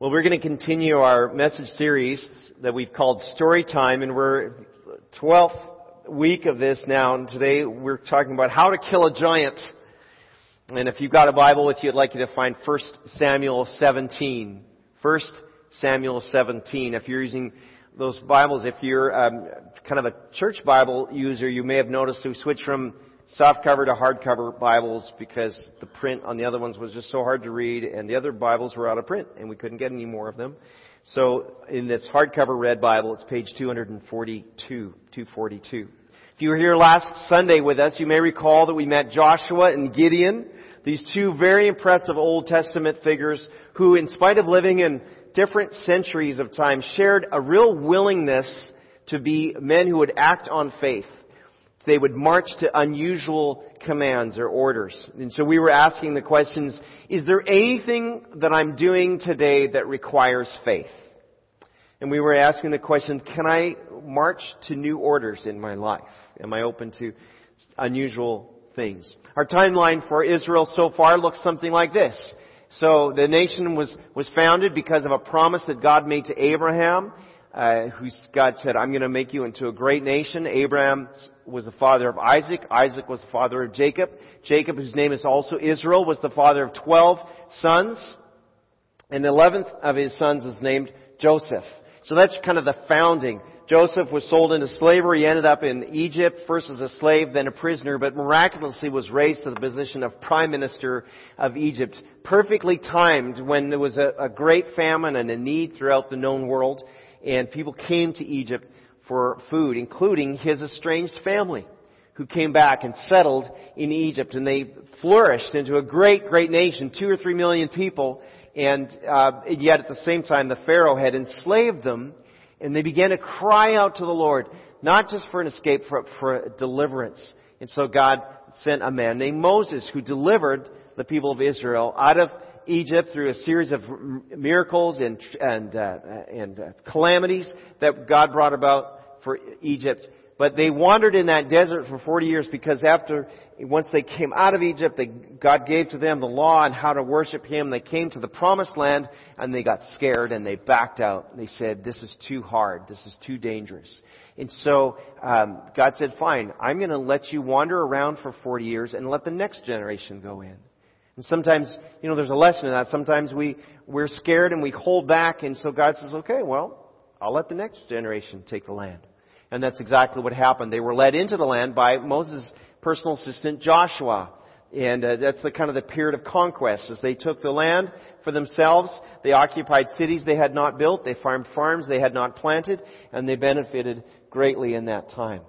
Well, we're going to continue our message series that we've called Story Time, and we're 12th week of this now, and today we're talking about how to kill a giant. And if you've got a Bible with you, I'd like you to find 1 Samuel 17. 1 Samuel 17. If you're using those Bibles, if you're um, kind of a church Bible user, you may have noticed we switched from softcover to hardcover Bibles because the print on the other ones was just so hard to read and the other Bibles were out of print and we couldn't get any more of them. So in this hardcover red Bible, it's page 242, 242. If you were here last Sunday with us, you may recall that we met Joshua and Gideon, these two very impressive Old Testament figures who, in spite of living in different centuries of time, shared a real willingness to be men who would act on faith they would march to unusual commands or orders. And so we were asking the questions, is there anything that I'm doing today that requires faith? And we were asking the question, can I march to new orders in my life? Am I open to unusual things? Our timeline for Israel so far looks something like this. So the nation was, was founded because of a promise that God made to Abraham uh, who God said, I'm going to make you into a great nation. Abraham was the father of Isaac. Isaac was the father of Jacob. Jacob, whose name is also Israel, was the father of 12 sons. And the 11th of his sons is named Joseph. So that's kind of the founding. Joseph was sold into slavery. He ended up in Egypt, first as a slave, then a prisoner, but miraculously was raised to the position of prime minister of Egypt. Perfectly timed when there was a, a great famine and a need throughout the known world and people came to Egypt for food, including his estranged family, who came back and settled in Egypt, and they flourished into a great, great nation, two or three million people, and uh, yet at the same time the Pharaoh had enslaved them, and they began to cry out to the Lord, not just for an escape, for, for deliverance. And so God sent a man named Moses who delivered the people of Israel out of Egypt through a series of miracles and and uh, and uh, calamities that God brought about for Egypt. But they wandered in that desert for 40 years because after, once they came out of Egypt, they, God gave to them the law and how to worship Him. They came to the promised land and they got scared and they backed out. They said, this is too hard. This is too dangerous. And so, um, God said, fine, I'm going to let you wander around for 40 years and let the next generation go in. And sometimes, you know, there's a lesson in that. Sometimes we, we're scared and we hold back and so God says, okay, well, I'll let the next generation take the land. And that's exactly what happened. They were led into the land by Moses' personal assistant Joshua. And uh, that's the kind of the period of conquest. As they took the land for themselves, they occupied cities they had not built, they farmed farms they had not planted, and they benefited greatly in that time.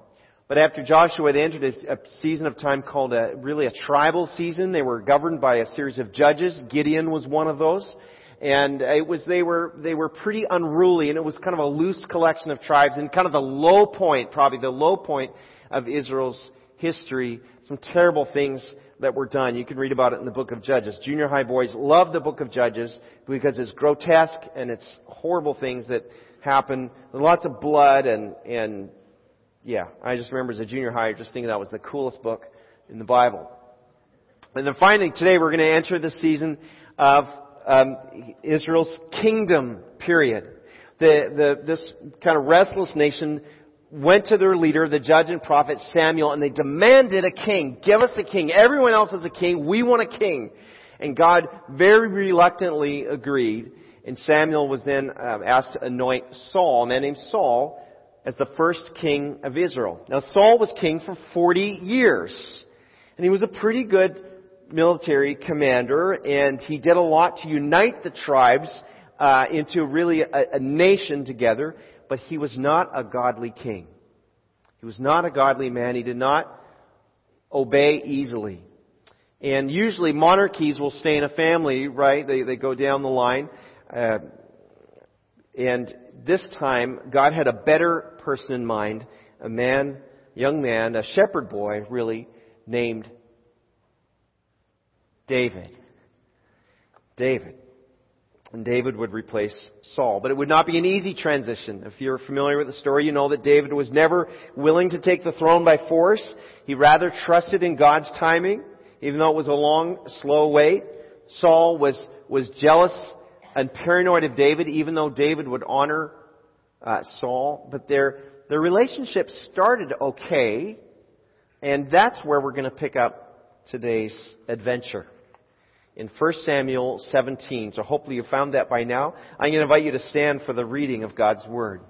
But after Joshua, they entered a, season of time called a, really a tribal season. They were governed by a series of judges. Gideon was one of those. And it was, they were, they were pretty unruly and it was kind of a loose collection of tribes and kind of the low point, probably the low point of Israel's history. Some terrible things that were done. You can read about it in the book of Judges. Junior high boys love the book of Judges because it's grotesque and it's horrible things that happen. Lots of blood and, and yeah, I just remember as a junior high just thinking that was the coolest book in the Bible. And then finally, today we're going to enter the season of um, Israel's kingdom period. The, the, this kind of restless nation went to their leader, the judge and prophet Samuel, and they demanded a king. Give us a king. Everyone else has a king. We want a king. And God very reluctantly agreed. And Samuel was then uh, asked to anoint Saul, a man named Saul, as the first king of Israel. Now Saul was king for 40 years. And he was a pretty good military commander and he did a lot to unite the tribes uh, into really a, a nation together, but he was not a godly king. He was not a godly man. He did not obey easily. And usually monarchies will stay in a family, right? They, they go down the line. Uh, and this time, God had a better person in mind, a man, young man, a shepherd boy, really, named David. David. And David would replace Saul. But it would not be an easy transition. If you're familiar with the story, you know that David was never willing to take the throne by force. He rather trusted in God's timing, even though it was a long, slow wait. Saul was, was jealous and paranoid of David, even though David would honor uh, Saul. But their, their relationship started okay, and that's where we're going to pick up today's adventure. In 1 Samuel 17. So hopefully you found that by now. I'm going to invite you to stand for the reading of God's Word.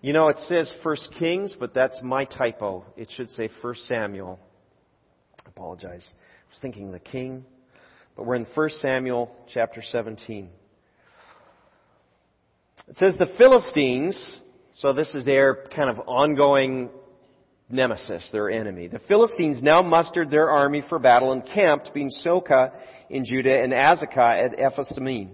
You know, it says 1 Kings, but that's my typo. It should say 1 Samuel. I apologize. I was thinking the king. But we're in 1 Samuel chapter 17. It says the Philistines, so this is their kind of ongoing nemesis, their enemy. The Philistines now mustered their army for battle and camped between Socoh in Judah and Azekah at Ephes-dammim.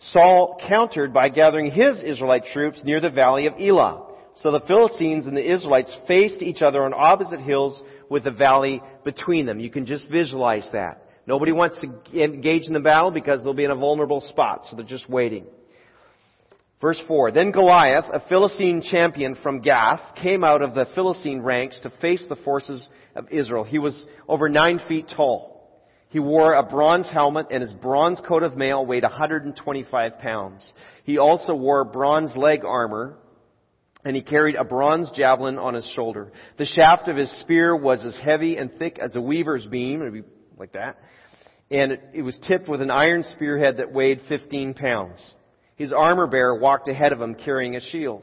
Saul countered by gathering his Israelite troops near the valley of Elah. So the Philistines and the Israelites faced each other on opposite hills with a valley between them. You can just visualize that. Nobody wants to engage in the battle because they'll be in a vulnerable spot, so they're just waiting. Verse 4, Then Goliath, a Philistine champion from Gath, came out of the Philistine ranks to face the forces of Israel. He was over nine feet tall. He wore a bronze helmet and his bronze coat of mail weighed 125 pounds. He also wore bronze leg armor and he carried a bronze javelin on his shoulder. The shaft of his spear was as heavy and thick as a weaver's beam, it'd be like that, and it, it was tipped with an iron spearhead that weighed 15 pounds. His armor bearer walked ahead of him carrying a shield.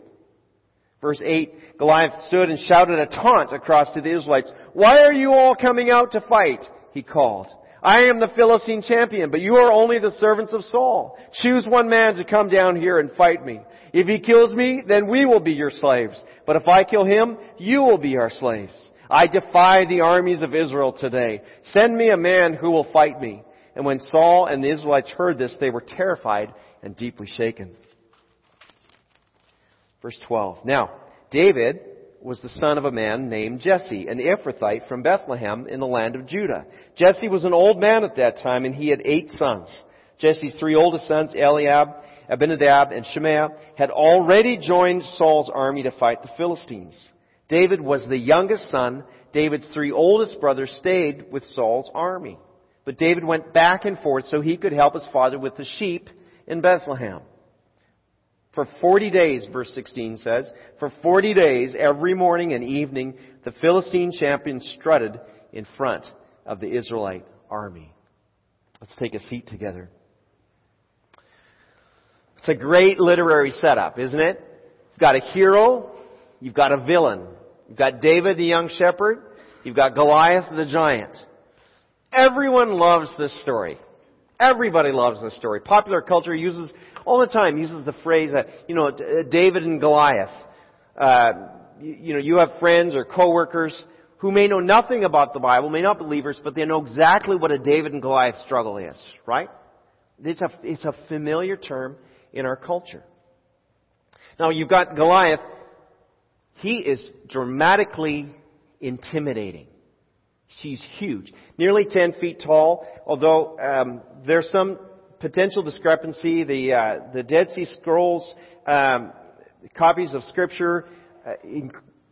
Verse 8, Goliath stood and shouted a taunt across to the Israelites. Why are you all coming out to fight? He called. I am the Philistine champion, but you are only the servants of Saul. Choose one man to come down here and fight me. If he kills me, then we will be your slaves. But if I kill him, you will be our slaves. I defy the armies of Israel today. Send me a man who will fight me. And when Saul and the Israelites heard this, they were terrified and deeply shaken. Verse 12. Now, David was the son of a man named Jesse, an Ephrathite from Bethlehem in the land of Judah. Jesse was an old man at that time and he had eight sons. Jesse's three oldest sons, Eliab, Abinadab, and Shimea, had already joined Saul's army to fight the Philistines. David was the youngest son. David's three oldest brothers stayed with Saul's army. But David went back and forth so he could help his father with the sheep in Bethlehem. For 40 days, verse 16 says, for 40 days, every morning and evening, the Philistine champion strutted in front of the Israelite army. Let's take a seat together. It's a great literary setup, isn't it? You've got a hero, you've got a villain. You've got David the young shepherd, you've got Goliath the giant. Everyone loves this story. Everybody loves this story. Popular culture uses all the time uses the phrase that, you know, David and Goliath. Uh, you, you know, you have friends or coworkers who may know nothing about the Bible, may not be believers, but they know exactly what a David and Goliath struggle is, right? It's a, it's a familiar term in our culture. Now you've got Goliath. He is dramatically intimidating. She's huge. Nearly 10 feet tall, although um, there's some potential discrepancy. The, uh, the Dead Sea Scrolls um, copies of Scripture uh,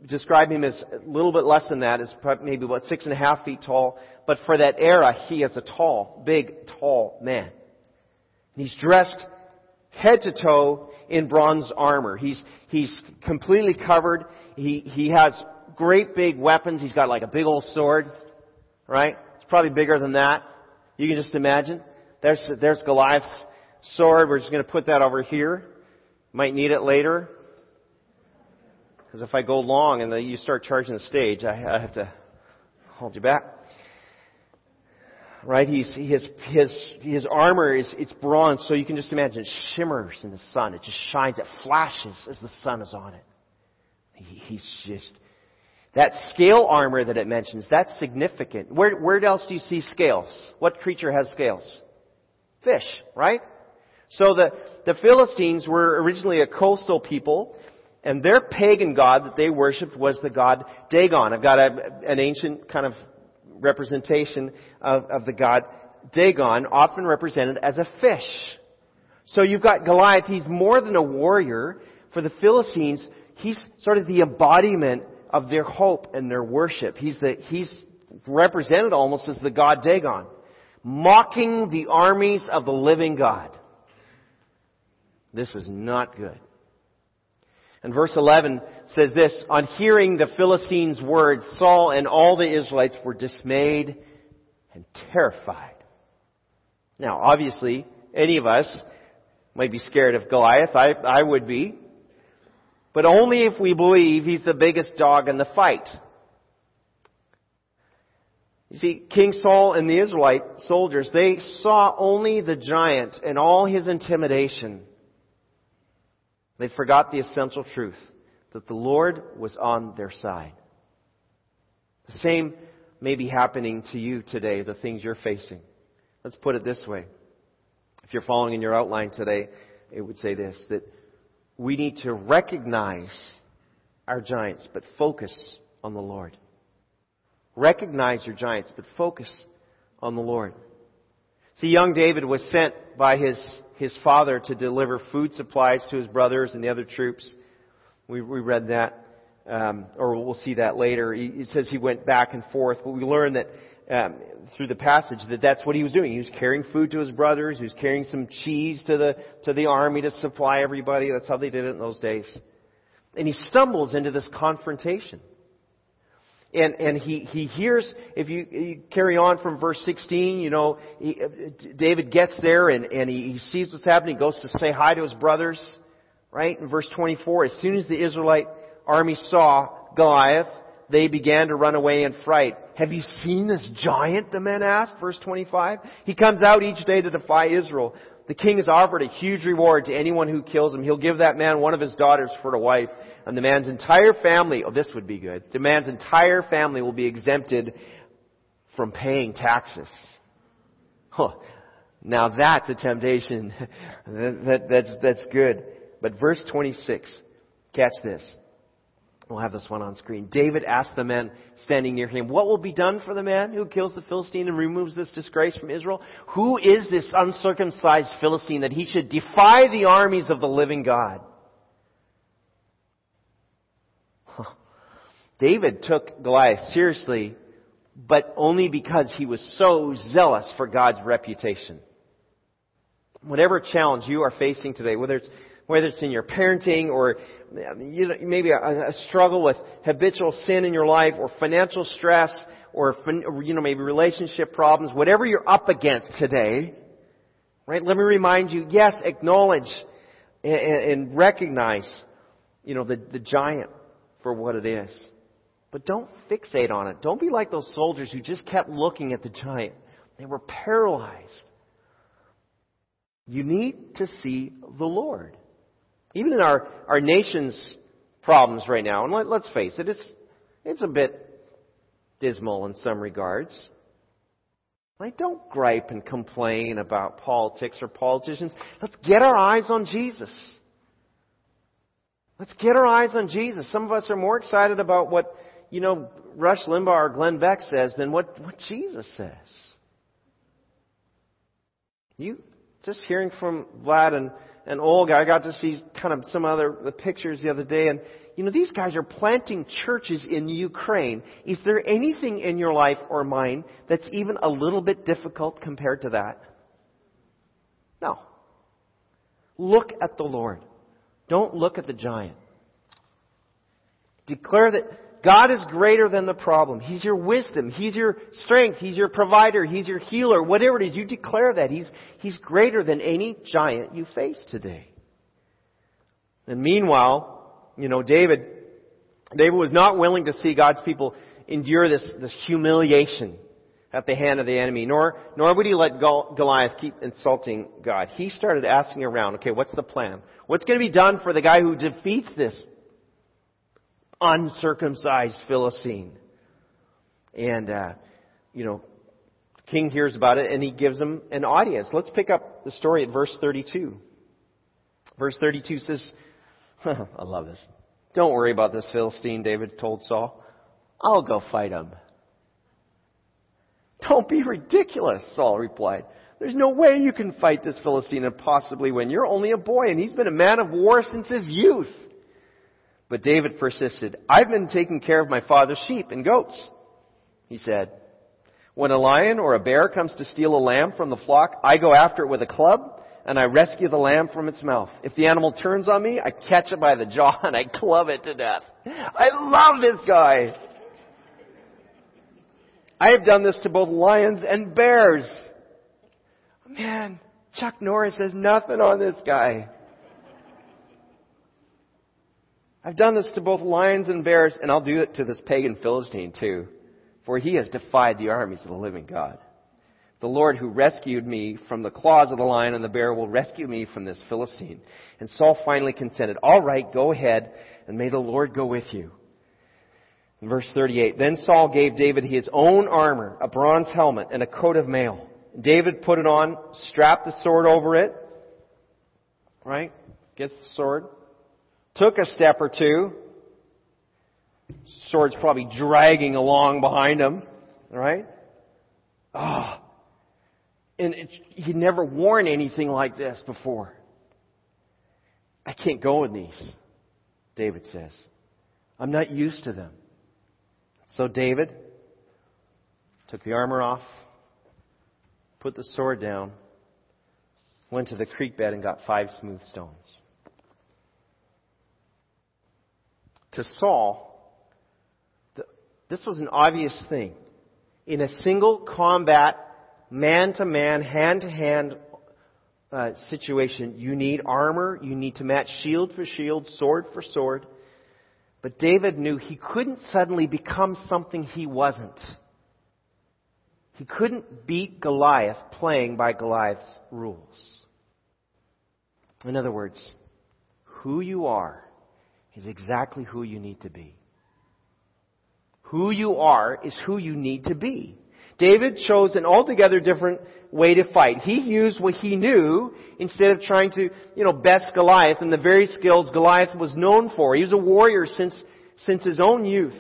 describe him as a little bit less than that, as maybe about six and a half feet tall. But for that era, he is a tall, big, tall man. he's dressed head to toe in bronze armor. He's, he's completely covered. He, he has great big weapons. He's got like a big old sword, right? It's probably bigger than that. You can just imagine. There's, there's Goliath's sword. We're just going to put that over here. Might need it later. Because if I go long and then you start charging the stage, I, I have to hold you back. Right? He's, his, his, his armor is, it's bronze, so you can just imagine it shimmers in the sun. It just shines, it flashes as the sun is on it. He, he's just, that scale armor that it mentions, that's significant. Where, where else do you see scales? What creature has scales? Fish, right? So the, the Philistines were originally a coastal people, and their pagan god that they worshipped was the god Dagon. I've got a, an ancient kind of representation of, of the god Dagon, often represented as a fish. So you've got Goliath, he's more than a warrior. For the Philistines, he's sort of the embodiment of their hope and their worship. He's the, he's represented almost as the god Dagon. mocking the armies of the living God. This is not good. And verse 11 says this, on hearing the Philistines' words, Saul and all the Israelites were dismayed and terrified. Now, obviously, any of us might be scared of Goliath. I, I would be. But only if we believe he's the biggest dog in the fight. You see, King Saul and the Israelite soldiers, they saw only the giant and all his intimidation. They forgot the essential truth that the Lord was on their side. The same may be happening to you today, the things you're facing. Let's put it this way. If you're following in your outline today, it would say this, that we need to recognize our giants, but focus on the Lord. Recognize your giants, but focus on the Lord. See, young David was sent by his, his father to deliver food supplies to his brothers and the other troops. We, we read that, um, or we'll see that later. He, it says he went back and forth, but we learn that um, through the passage that that's what he was doing. He was carrying food to his brothers. He was carrying some cheese to the to the army to supply everybody. That's how they did it in those days. And he stumbles into this confrontation. And, and he, he hears, if you, you carry on from verse 16, you know, he, uh, David gets there and, and he, he sees what's happening, he goes to say hi to his brothers, right? In verse 24, as soon as the Israelite army saw Goliath, they began to run away in fright. Have you seen this giant? The men asked. Verse 25. He comes out each day to defy Israel. The king has offered a huge reward to anyone who kills him. He'll give that man one of his daughters for a wife and the man's entire family, oh, this would be good. The man's entire family will be exempted from paying taxes. Oh, now that's a temptation. that, that, that's, that's good. But verse 26, catch this. We'll have this one on screen. David asked the men standing near him, What will be done for the man who kills the Philistine and removes this disgrace from Israel? Who is this uncircumcised Philistine that he should defy the armies of the living God? David took Goliath seriously, but only because he was so zealous for God's reputation. Whatever challenge you are facing today, whether it's whether it's in your parenting or you know, maybe a, a struggle with habitual sin in your life or financial stress or you know maybe relationship problems, whatever you're up against today, right? Let me remind you, yes, acknowledge and, and recognize, you know, the, the giant for what it is. But don't fixate on it. Don't be like those soldiers who just kept looking at the giant. They were paralyzed. You need to see the Lord. Even in our, our nation's problems right now, and let, let's face it, it's, it's a bit dismal in some regards. Like, don't gripe and complain about politics or politicians. Let's get our eyes on Jesus. Let's get our eyes on Jesus. Some of us are more excited about what you know, Rush Limbaugh or Glenn Beck says than what, what Jesus says. You just hearing from Vlad and, and Olga, I got to see kind of some other the pictures the other day, and you know these guys are planting churches in Ukraine. Is there anything in your life or mine that's even a little bit difficult compared to that? No. Look at the Lord. Don't look at the giant. Declare that God is greater than the problem. He's your wisdom. He's your strength. He's your provider. He's your healer. Whatever it is, you declare that. He's, he's greater than any giant you face today. And meanwhile, you know, David, David was not willing to see God's people endure this, this humiliation at the hand of the enemy, nor, nor would he let Goliath keep insulting God. He started asking around, okay, what's the plan? What's going to be done for the guy who defeats this uncircumcised Philistine. And, uh, you know, king hears about it and he gives him an audience. Let's pick up the story at verse 32. Verse 32 says, I love this. Don't worry about this Philistine, David told Saul. I'll go fight him. Don't be ridiculous, Saul replied. There's no way you can fight this Philistine and possibly win. You're only a boy and he's been a man of war since his youth. But David persisted, I've been taking care of my father's sheep and goats. He said, When a lion or a bear comes to steal a lamb from the flock, I go after it with a club and I rescue the lamb from its mouth. If the animal turns on me, I catch it by the jaw and I club it to death. I love this guy. I have done this to both lions and bears. Man, Chuck Norris has nothing on this guy. I've done this to both lions and bears, and I'll do it to this pagan Philistine too, for he has defied the armies of the living God. The Lord who rescued me from the claws of the lion and the bear will rescue me from this Philistine. And Saul finally consented. All right, go ahead, and may the Lord go with you. In verse 38, then Saul gave David his own armor, a bronze helmet, and a coat of mail. David put it on, strapped the sword over it, right? Gets the sword. Took a step or two. Sword's probably dragging along behind him, right? Ah, oh, and it, he'd never worn anything like this before. I can't go in these, David says. I'm not used to them. So David took the armor off, put the sword down, went to the creek bed and got five smooth stones. To Saul, this was an obvious thing. In a single combat man to man, hand to hand uh, situation, you need armor, you need to match shield for shield, sword for sword. But David knew he couldn't suddenly become something he wasn't. He couldn't beat Goliath playing by Goliath's rules. In other words, who you are is exactly who you need to be. Who you are is who you need to be. David chose an altogether different way to fight. He used what he knew instead of trying to, you know, best Goliath and the very skills Goliath was known for. He was a warrior since, since his own youth.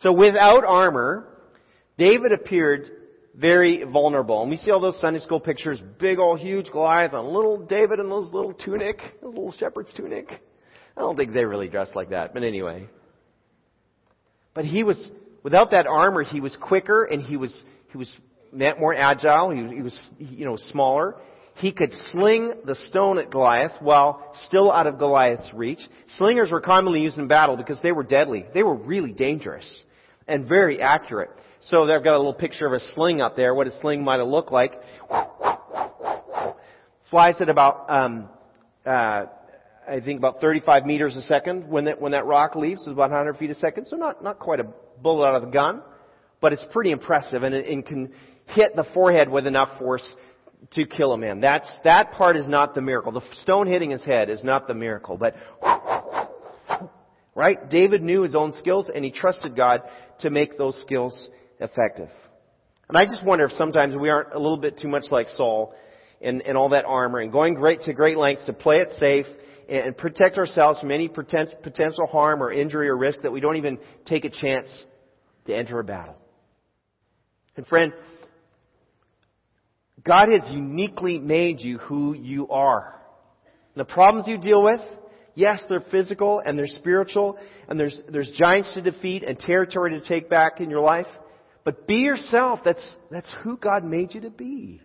So without armor, David appeared very vulnerable. And we see all those Sunday school pictures, big old huge Goliath and little David in those little tunic, little shepherd's tunic. I don't think they really dressed like that, but anyway. But he was Without that armor, he was quicker and he was, he was more agile. He, he was, you know, smaller. He could sling the stone at Goliath while still out of Goliath's reach. Slingers were commonly used in battle because they were deadly. They were really dangerous and very accurate. So I've got a little picture of a sling up there, what a sling might have looked like. Flies at about, um, uh, I think about 35 meters a second when that, when that rock leaves. is about 100 feet a second. So not, not quite a bullet out of the gun, but it's pretty impressive and it, it can hit the forehead with enough force to kill a man. That's, that part is not the miracle. The stone hitting his head is not the miracle, but right? David knew his own skills and he trusted God to make those skills effective. And I just wonder if sometimes we aren't a little bit too much like Saul and, and all that armor and going great to great lengths to play it safe and protect ourselves from any potential harm or injury or risk that we don't even take a chance to enter a battle. And friend, God has uniquely made you who you are. The problems you deal with, yes, they're physical and they're spiritual and there's, there's giants to defeat and territory to take back in your life. But be yourself. That's, that's who God made you to be.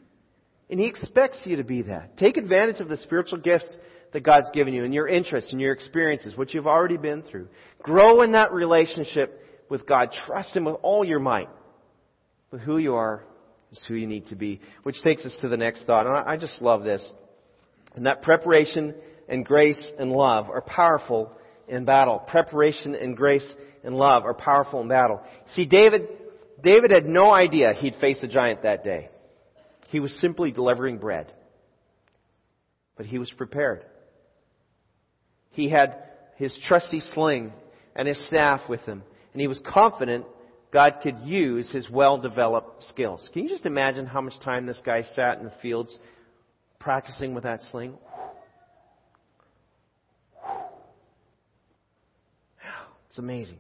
And He expects you to be that. Take advantage of the spiritual gifts that God's given you and your interests and your experiences, what you've already been through. Grow in that relationship with God. Trust Him with all your might. But who you are is who you need to be. Which takes us to the next thought. And I just love this. And that preparation and grace and love are powerful in battle. Preparation and grace and love are powerful in battle. See, David, David had no idea he'd face a giant that day. He was simply delivering bread. But he was prepared. He had his trusty sling and his staff with him, and he was confident God could use his well-developed skills. Can you just imagine how much time this guy sat in the fields practicing with that sling? It's amazing.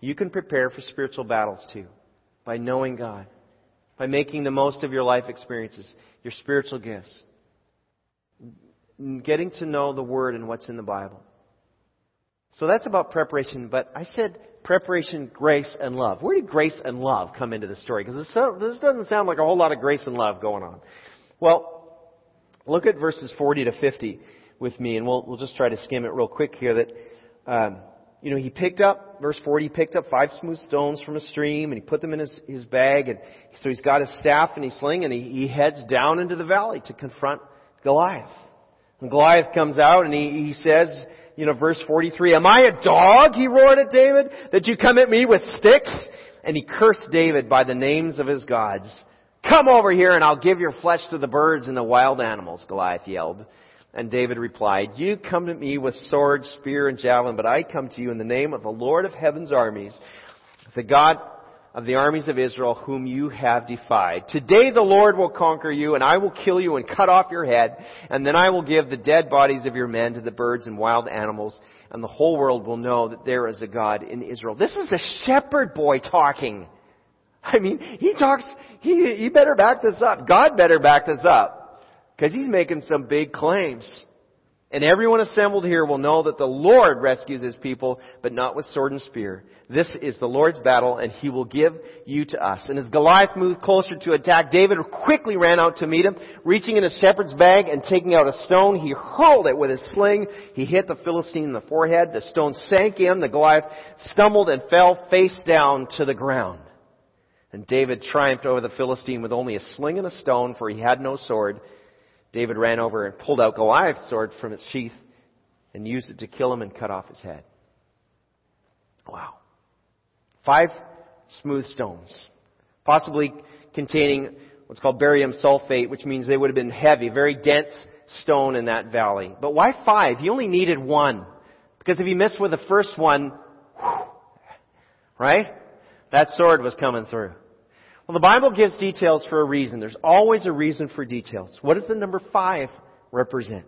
You can prepare for spiritual battles too by knowing God, by making the most of your life experiences, your spiritual gifts getting to know the Word and what's in the Bible. So that's about preparation, but I said preparation, grace, and love. Where did grace and love come into the story? Because this doesn't sound like a whole lot of grace and love going on. Well, look at verses 40 to 50 with me, and we'll, we'll just try to skim it real quick here that, um, you know, he picked up, verse 40, he picked up five smooth stones from a stream and he put them in his, his bag and so he's got his staff and he's sling and he, he heads down into the valley to confront Goliath. And Goliath comes out and he, he says, you know, verse 43, Am I a dog, he roared at David, that you come at me with sticks? And he cursed David by the names of his gods. Come over here and I'll give your flesh to the birds and the wild animals, Goliath yelled. And David replied, You come to me with sword, spear, and javelin, but I come to you in the name of the Lord of heaven's armies, the God of the armies of Israel whom you have defied. Today the Lord will conquer you and I will kill you and cut off your head and then I will give the dead bodies of your men to the birds and wild animals and the whole world will know that there is a God in Israel. This is a shepherd boy talking. I mean, he talks, he, he better back this up. God better back this up. Cause he's making some big claims. And everyone assembled here will know that the Lord rescues his people, but not with sword and spear. This is the Lord's battle, and he will give you to us. And as Goliath moved closer to attack, David quickly ran out to meet him. Reaching in his shepherd's bag and taking out a stone, he hurled it with his sling. He hit the Philistine in the forehead. The stone sank in. The Goliath stumbled and fell face down to the ground. And David triumphed over the Philistine with only a sling and a stone, for he had no sword. David ran over and pulled out Goliath's sword from its sheath and used it to kill him and cut off his head. Wow. Five smooth stones, possibly containing what's called barium sulfate, which means they would have been heavy, very dense stone in that valley. But why five? He only needed one. Because if he missed with the first one, right? That sword was coming through. Well, the Bible gives details for a reason. There's always a reason for details. What does the number five represent?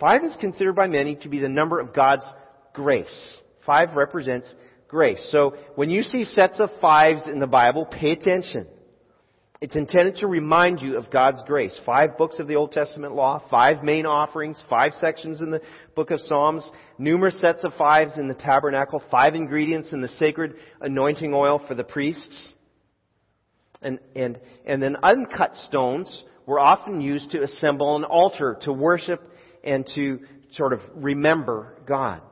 Five is considered by many to be the number of God's grace. Five represents grace. So when you see sets of fives in the Bible, pay attention. It's intended to remind you of God's grace. Five books of the Old Testament law, five main offerings, five sections in the book of Psalms, numerous sets of fives in the tabernacle, five ingredients in the sacred anointing oil for the priests. And, and, and then uncut stones were often used to assemble an altar to worship and to sort of remember God.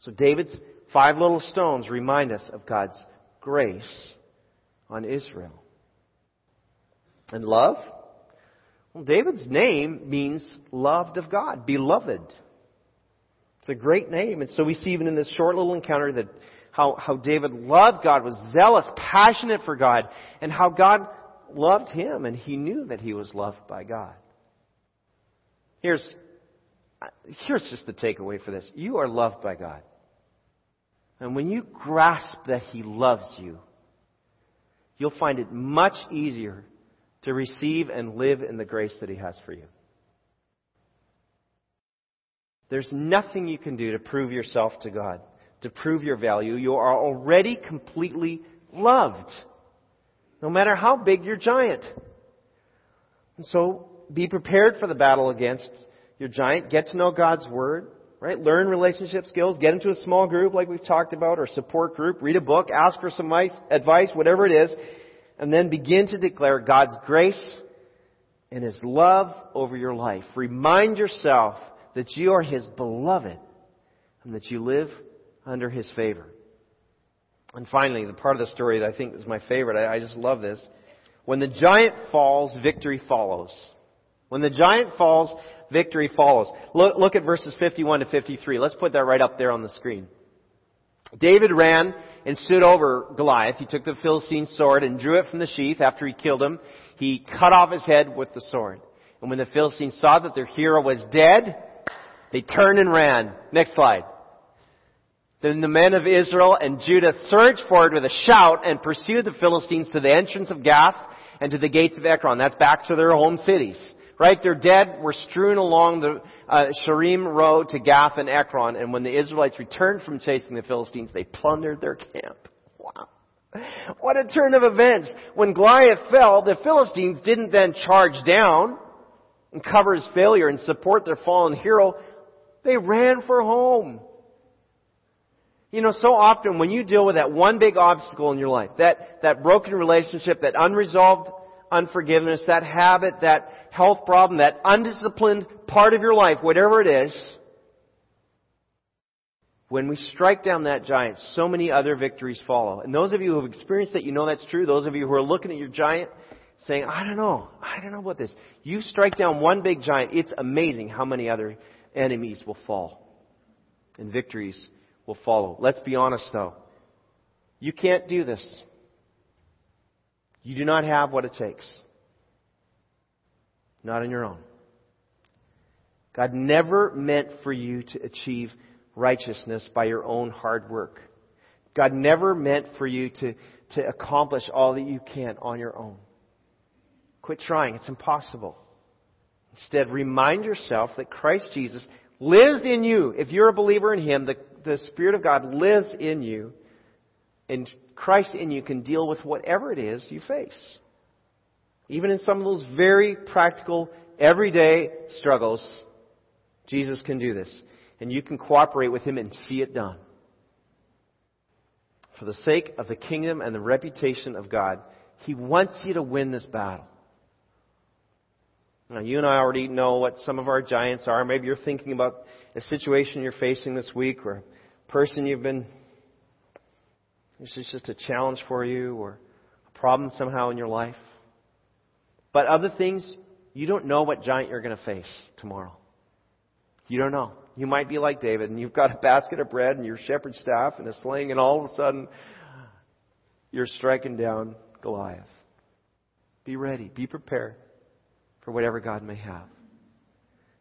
So David's five little stones remind us of God's grace on Israel. And love? Well, David's name means loved of God, beloved. It's a great name. And so we see even in this short little encounter that how, how David loved God, was zealous, passionate for God, and how God loved him, and he knew that he was loved by God. Here's, here's just the takeaway for this. You are loved by God. And when you grasp that He loves you, you'll find it much easier to receive and live in the grace that He has for you. There's nothing you can do to prove yourself to God to prove your value. You are already completely loved. No matter how big your giant. And so, be prepared for the battle against your giant. Get to know God's Word. Right? Learn relationship skills. Get into a small group like we've talked about or support group. Read a book. Ask for some advice, whatever it is. And then begin to declare God's grace and His love over your life. Remind yourself that you are His beloved and that you live under his favor. And finally, the part of the story that I think is my favorite, I, I just love this. When the giant falls, victory follows. When the giant falls, victory follows. Look, look at verses 51 to 53. Let's put that right up there on the screen. David ran and stood over Goliath. He took the Philistine sword and drew it from the sheath after he killed him. He cut off his head with the sword. And when the Philistines saw that their hero was dead, they turned and ran. Next slide. Then the men of Israel and Judah surged forward with a shout and pursued the Philistines to the entrance of Gath and to the gates of Ekron. That's back to their home cities. Right? Their dead were strewn along the uh, Shaaraim road to Gath and Ekron. And when the Israelites returned from chasing the Philistines, they plundered their camp. Wow. What a turn of events. When Goliath fell, the Philistines didn't then charge down and cover his failure and support their fallen hero. They ran for home. You know, so often when you deal with that one big obstacle in your life, that, that broken relationship, that unresolved unforgiveness, that habit, that health problem, that undisciplined part of your life, whatever it is, when we strike down that giant, so many other victories follow. And those of you who have experienced that, you know that's true. Those of you who are looking at your giant, saying, I don't know, I don't know about this. You strike down one big giant, it's amazing how many other enemies will fall. And victories will follow. Let's be honest though. You can't do this. You do not have what it takes. Not on your own. God never meant for you to achieve righteousness by your own hard work. God never meant for you to, to accomplish all that you can on your own. Quit trying. It's impossible. Instead, remind yourself that Christ Jesus lives in you. If you're a believer in Him, the, the Spirit of God lives in you. And Christ in you can deal with whatever it is you face. Even in some of those very practical, everyday struggles, Jesus can do this. And you can cooperate with Him and see it done. For the sake of the kingdom and the reputation of God, He wants you to win this battle. Now, you and I already know what some of our giants are. Maybe you're thinking about a situation you're facing this week or a person you've been, this is just a challenge for you or a problem somehow in your life. But other things, you don't know what giant you're going to face tomorrow. You don't know. You might be like David and you've got a basket of bread and your shepherd's staff and a sling and all of a sudden you're striking down Goliath. Be ready. Be prepared for whatever God may have.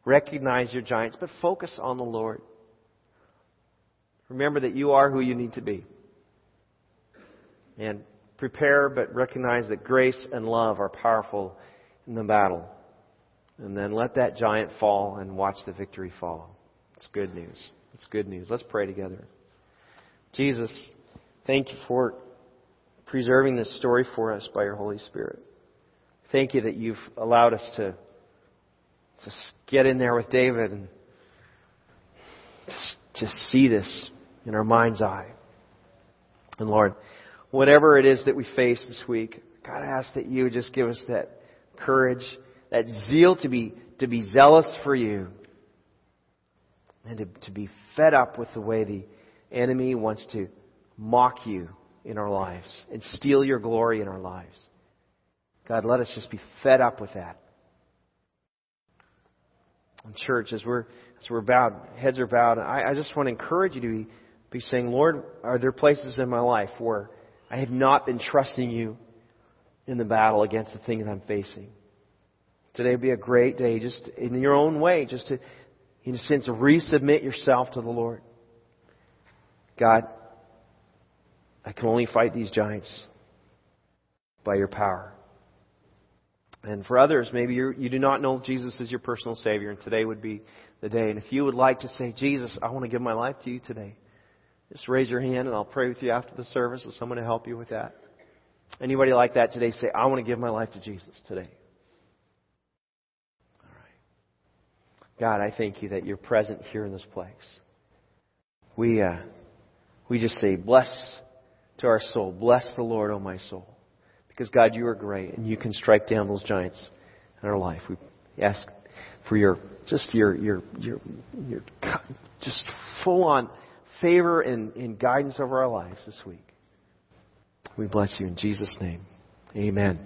Recognize your giants, but focus on the Lord. Remember that you are who you need to be. And prepare, but recognize that grace and love are powerful in the battle. And then let that giant fall and watch the victory follow. It's good news. It's good news. Let's pray together. Jesus, thank you for preserving this story for us by your Holy Spirit. Thank you that you've allowed us to just get in there with David and just, just see this in our mind's eye. And Lord, whatever it is that we face this week, God, I ask that you just give us that courage, that zeal to be, to be zealous for you and to, to be fed up with the way the enemy wants to mock you in our lives and steal your glory in our lives. God, let us just be fed up with that. In church, as we're as we're bowed, heads are bowed, I, I just want to encourage you to be, be saying, Lord, are there places in my life where I have not been trusting you in the battle against the things I'm facing? Today would be a great day, just in your own way, just to, in a sense, resubmit yourself to the Lord. God, I can only fight these giants by your power. And for others, maybe you you do not know Jesus as your personal Savior, and today would be the day. And if you would like to say, Jesus, I want to give my life to you today, just raise your hand and I'll pray with you after the service with someone to help you with that. Anybody like that today, say, I want to give my life to Jesus today. All right. God, I thank you that you're present here in this place. We, uh, we just say, bless to our soul. Bless the Lord, O oh my soul. Because God, you are great and you can strike down those giants in our life. We ask for your, just your, your, your, your just full on favor and, and guidance over our lives this week. We bless you in Jesus' name. Amen.